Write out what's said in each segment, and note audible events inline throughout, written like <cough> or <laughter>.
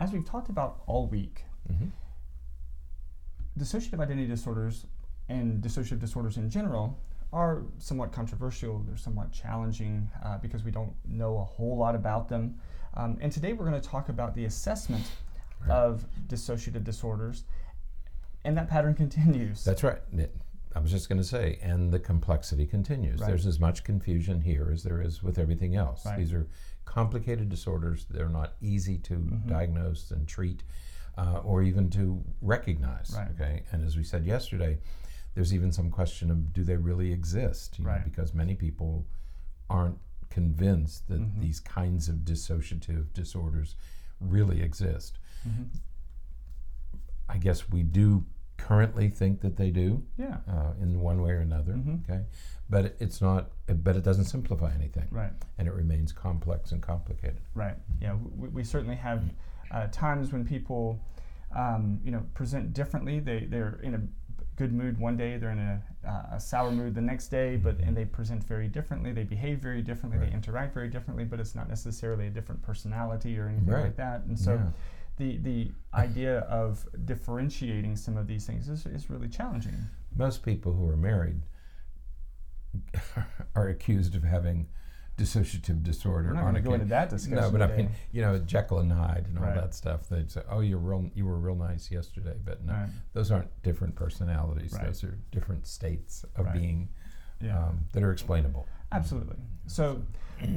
As we've talked about all week, hmm dissociative identity disorders and dissociative disorders in general are somewhat controversial. They're somewhat challenging uh, because we don't know a whole lot about them. Um, and today we're going to talk about the assessment Right. of dissociative disorders, and that pattern <laughs> continues. That's right. I was just going to say, and the complexity continues. Right. There's as much confusion here as there is with everything else. Right. These are complicated disorders. They're not easy to Mhm. diagnose and treat, uh, or even to recognize. Right. Okay. And as we said yesterday, there's even some question of do they really exist? You know, because many people aren't convinced that Mhm. these kinds of dissociative disorders really exist. Mhm. I guess we do currently think that they do Yeah. uh, in one way or another. Mhm. Okay, but it- it's not. But it doesn't simplify anything, Right. and it remains complex and complicated. Right. Yeah. We, we certainly have uh, times when people, um, you know, present differently. They they're in a good mood one day. They're in a, uh, a sour mood the next day. But and they present very differently. They behave very differently. Right. They interact very differently. But it's not necessarily a different personality or anything Right. like that. And so. Yeah. The, the idea of differentiating some of these things is, is really challenging. Most people who are married <laughs> are accused of having dissociative disorder. We're not going to go into that discussion. No, but I mean, you know, Jekyll and Hyde and all Right. that stuff. They'd say, "Oh, you're real. You were real nice yesterday," but no, Right. those aren't different personalities. Right. Those are different states of being Yeah. um, that are explainable. Absolutely. So,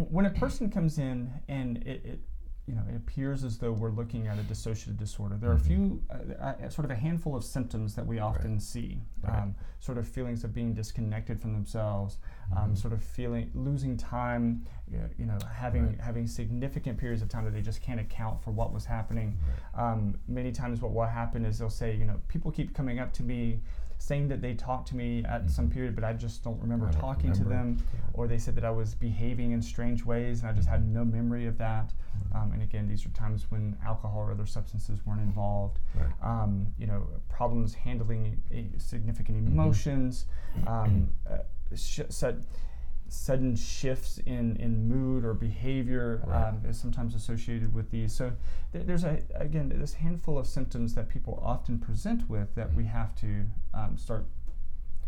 when a person comes in and it, it, you know, it appears as though we're looking at a dissociative disorder, there are a Mhm. few, uh, uh, sort of a handful of symptoms that we often see. Right. Um, sort of feelings of being disconnected from themselves, um, Mhm. sort of feeling losing time, you know, you know, having Right. having significant periods of time that they just can't account for what was happening. Um, many times, what will happen is they'll say, you know, people keep coming up to me saying that they talked to me at some Mhm. period, but I just don't remember I don't talking to remember. them or they said that I was behaving in strange ways and I just had no memory of that. Um, and again, these are times when alcohol or other substances weren't involved. Right. Um, you know, problems handling uh, significant Mhm. emotions, um, <clears throat> uh, sh- sudden shifts in, in mood or behavior Right. um, is sometimes associated with these. So th- there's a again this handful of symptoms that people often present with that we have to um, start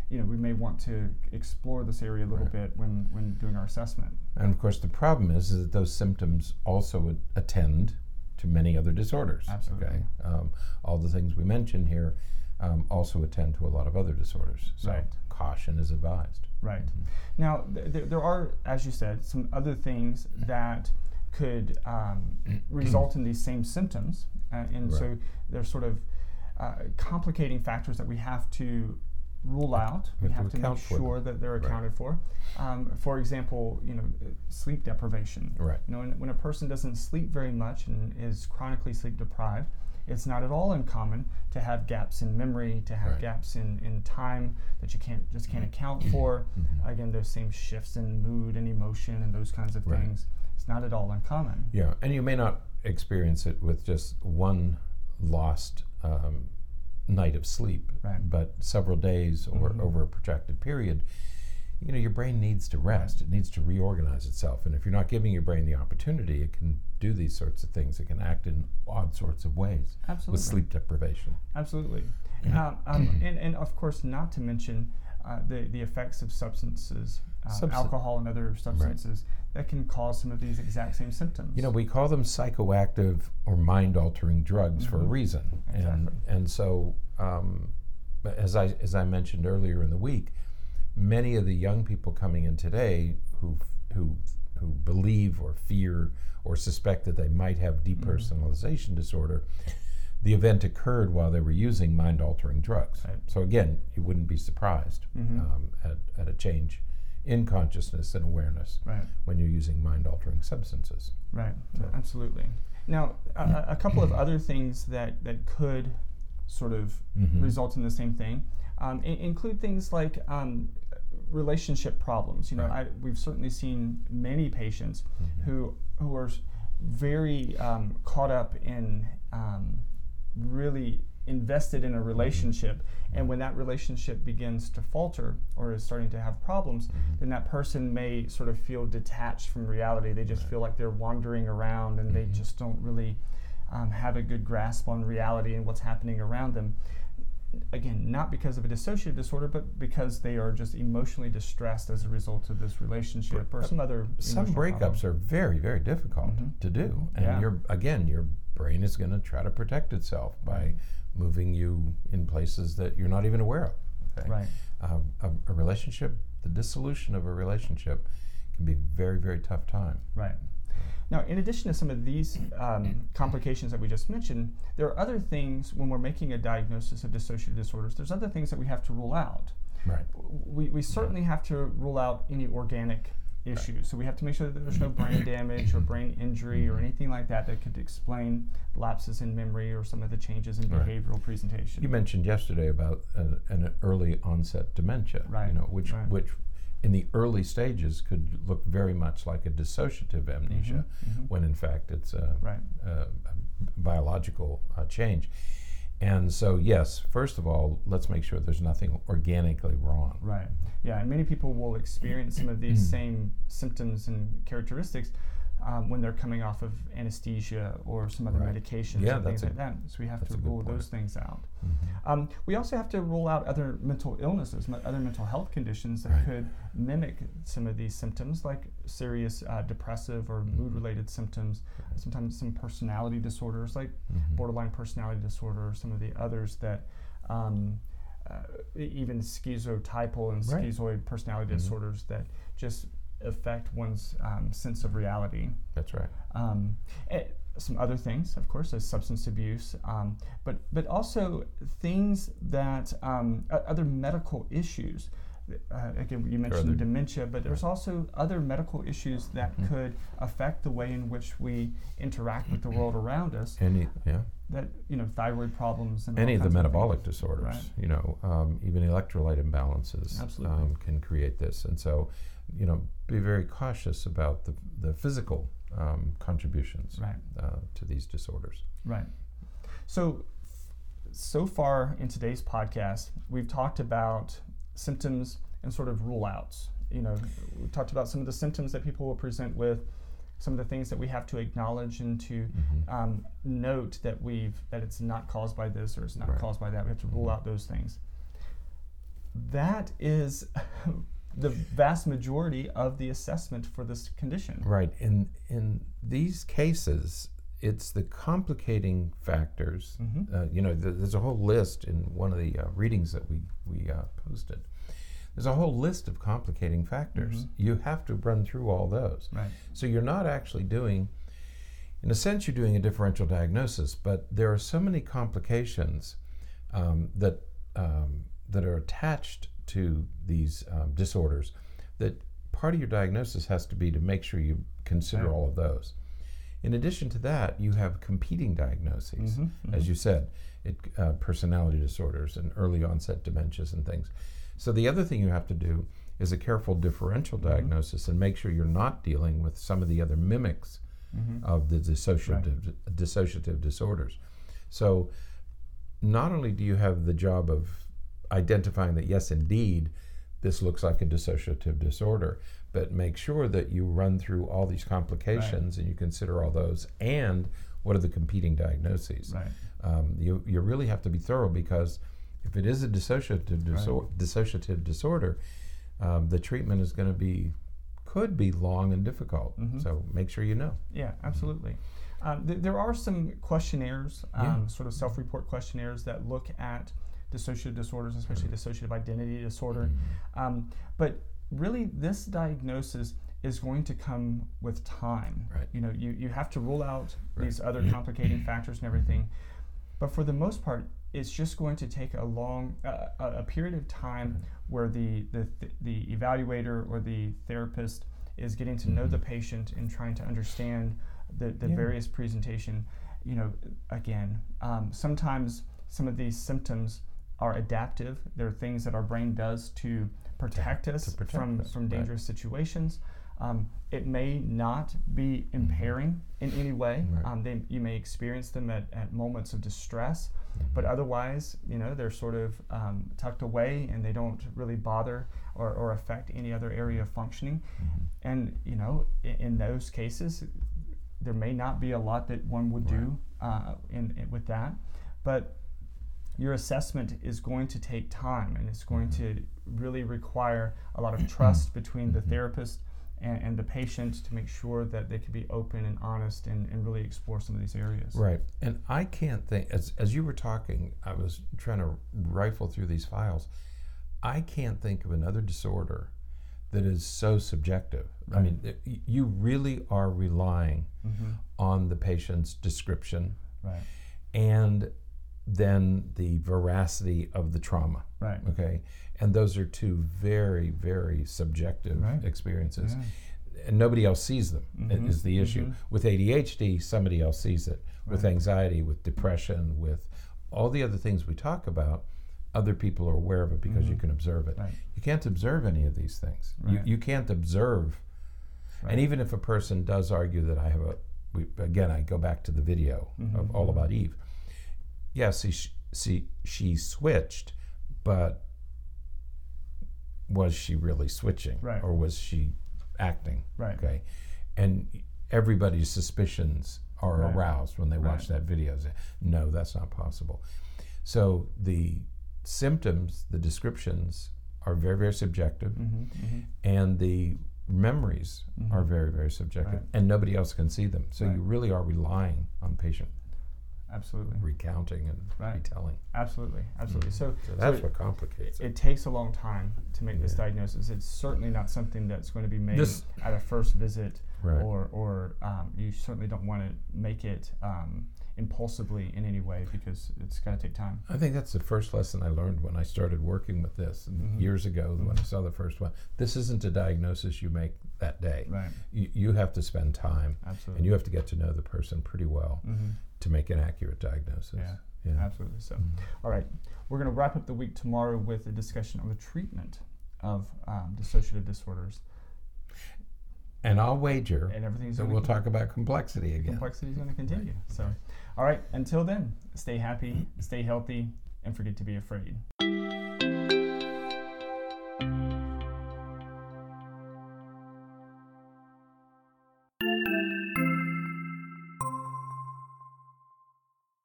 you know, we may want to explore this area a little Right. bit when, when doing our assessment. And of course, the problem is, is that those symptoms also attend to many other disorders. Absolutely. Okay. Um, all the things we mentioned here um, also attend to a lot of other disorders. So Right. caution is advised. Right. Now, th- th- there are, as you said, some other things that could um, <clears throat> result in these same symptoms. Uh, and so Right. there's sort of uh, complicating factors that we have to rule out. We We have to to make sure that they're Right. accounted for. Um, for example, you know, uh, sleep deprivation. Right. You know, when, when a person doesn't sleep very much and is chronically sleep deprived, it's not at all uncommon to have gaps in memory, to have Right. gaps in, in time that you can't just can't account for. Mhm. Again, those same shifts in mood and emotion and those kinds of Right. things. It's not at all uncommon. Yeah, and you may not experience it with just one lost um, night of sleep, Right. but several days or Mhm. over a protracted period. You know, your brain needs to rest. It needs to reorganize itself, and if you're not giving your brain the opportunity, it can do these sorts of things. It can act in odd sorts of ways Absolutely. with sleep deprivation. Absolutely. Um, um, and, and of course, not to mention uh, the, the effects of substances, uh, alcohol and other substances that can cause some of these exact same symptoms. You know, we call them psychoactive or mind-altering drugs for a Mhm. reason, and Exactly. and so um, as I as I mentioned earlier in the week, many of the young people coming in today who who who believe or fear or suspect that they might have Mm-hmm. depersonalization disorder. The event occurred while they were using mind-altering drugs. Right. So again, you wouldn't be surprised Mhm. um, at, at a change in consciousness and awareness right. when you're using mind-altering substances. Right, So- absolutely. Now, a, a couple of other things that, that could sort of Mhm. result in the same thing um, i- include things like um, relationship problems. You know, Right. I, we've certainly seen many patients Mhm. who who are very um, caught up in um, really invested in a relationship. And when that relationship begins to falter or is starting to have problems, then that person may sort of feel detached from reality. They just feel like they're wandering around and they just don't really um, have a good grasp on reality and what's happening around them. Again, not because of a dissociative disorder, but because they are just emotionally distressed as a result of this relationship or some other. Some breakups problem. are very, very difficult to do, and Yeah. you're again, your brain is going to try to protect itself by moving you in places that you're not even aware of. Okay? Right. Um, a, a relationship, the dissolution of a relationship, can be a very, very tough time. Right. Now, in addition to some of these um, complications that we just mentioned, there are other things when we're making a diagnosis of dissociative disorders. There's other things that we have to rule out. Right. We, we certainly have to rule out any organic issues. So we have to make sure that there's no brain damage or brain injury or anything like that that could explain lapses in memory or some of the changes in Right. behavioral presentation. You mentioned yesterday about an, an early onset dementia, Right, You know, which right. which in the early stages could look very much like a dissociative amnesia, when in fact it's a, Mm-hmm, Right. biological uh, change. And so, yes, first of all, let's make sure there's nothing organically wrong. Right. Yeah, and many people will experience some of these same symptoms and characteristics um, when they're coming off of anesthesia or some other Right. medications Yeah, and things like that. So we have to rule those things out. Um, we also have to rule out other mental illnesses, other mental health conditions that Right. could mimic some of these symptoms, like serious uh, depressive or mood-related symptoms. Sometimes some personality disorders, like Mm-hmm. borderline personality disorder, or some of the others that. Um, uh, even schizotypal and Right. schizoid personality disorders that just affect one's um, sense of reality. That's right. Um, eh, some other things, of course, as substance abuse, um, but but also things that um, other medical issues. Uh, again, you mentioned dementia, but there's also other medical issues that Mm-hmm. could affect the way in which we interact with the world around us. Any, yeah. That you know, thyroid problems and any of the metabolic disorders, Right. you know, um, even electrolyte imbalances um, can create this. And so, you know, be very cautious about the, the physical um, contributions Right. uh, to these disorders. Right. So, so far in today's podcast, we've talked about symptoms and sort of rule outs. You know, we talked about some of the symptoms that people will present with, some of the things that we have to acknowledge and to Mm-hmm. um, note that we've that it's not caused by this or it's not Right. caused by that. We have to rule out those things. That is <laughs> the vast majority of the assessment for this condition. Right. In in these cases, it's the complicating factors. Mm-hmm. Uh, you know, th- there's a whole list in one of the uh, readings that we we uh, posted. There's a whole list of complicating factors. You have to run through all those. Right. So you're not actually doing, in a sense, you're doing a differential diagnosis, but there are so many complications um, that um, that are attached to these um, disorders that part of your diagnosis has to be to make sure you consider Right. all of those. In addition to that, you have competing diagnoses, as you said, it, uh, personality disorders and early onset dementias and things. So the other thing you have to do is a careful differential diagnosis and make sure you're not dealing with some of the other mimics of the dissociative dissociative disorders. So not only do you have the job of identifying that yes indeed this looks like a dissociative disorder, but make sure that you run through all these complications and you consider all those and what are the competing diagnoses. Right. Um, you, you really have to be thorough because if it is a dissociative, disor- dissociative disorder, um, the treatment is going to be could be long and difficult. Mm-hmm. So make sure you know. Yeah, absolutely. Um, th- there are some questionnaires, um, Yeah. sort of self-report questionnaires that look at dissociative disorders, especially dissociative identity disorder. Um, but really, this diagnosis is going to come with time. Right. You know, you, you have to rule out Right. these other complicating factors and everything. But for the most part, it's just going to take a long uh, a, a period of time where the, the the evaluator or the therapist is getting to know the patient and trying to understand the, the Yeah. various presentation. You know, again, um, sometimes some of these symptoms are adaptive. They're things that our brain does to protect us to protect from us, from right. dangerous situations. Um, it may not be impairing in any way. Right. Um, they, you may experience them at, at moments of distress, but otherwise, you know, they're sort of um, tucked away and they don't really bother or, or affect any other area of functioning. And, you know, in, in those cases, there may not be a lot that one would do uh, in, in with that, but your assessment is going to take time and it's going to mm-hmm. really require a lot of <clears throat> trust between the mm-hmm. therapist and, and the patient to make sure that they can be open and honest and, and really explore some of these areas. Right. And I can't think, as, as you were talking, I was trying to rifle through these files. I can't think of another disorder that is so subjective. I mean, it- you really are relying mm-hmm. on the patient's description Right. and then the veracity of the trauma. Right. Okay. And those are two very, very subjective Right. experiences. Yeah. And nobody else sees them, Mhm, is the issue. With ADHD, somebody else sees it. With anxiety, with depression, with all the other things we talk about, other people are aware of it because you can observe it. Mm-hmm. Right. You can't observe any of these things. You, Right. you can't observe. Right. And even if a person does argue that I have a, we, again, I go back to the video Mm-hmm, of All About Eve. Yes, he, sh- see, she switched, but was she really switching? Right. Or was she acting? Right. Okay. And everybody's suspicions are Right. aroused when they watch that video. No, that's not possible. So the symptoms, the descriptions are very, very subjective, Mm-hmm, mm-hmm. and the memories are very, very subjective, Right. and nobody else can see them. So Right. you really are relying on patient Absolutely. recounting and Right. retelling. Absolutely. Absolutely. So, So so that's it- what complicates it. it takes a long time to make this diagnosis. It's certainly not something that's going to be made This- at a first visit, Right. or or um, you certainly don't want to make it um, impulsively in any way because it's got to take time. I think that's the first lesson I learned when I started working with this and Mhm. years ago when I saw the first one. This isn't a diagnosis you make that day. Right. You, you have to spend time Absolutely. and you have to get to know the person pretty well hmm to make an accurate diagnosis. Yeah. Yeah. Absolutely. So, all right, we're going to wrap up the week tomorrow with a discussion on the treatment of um, dissociative disorders, And I'll wager and everything's that we'll to talk about complexity again. complexity is going to continue. So, all right, until then, stay happy, stay healthy, and forget to be afraid.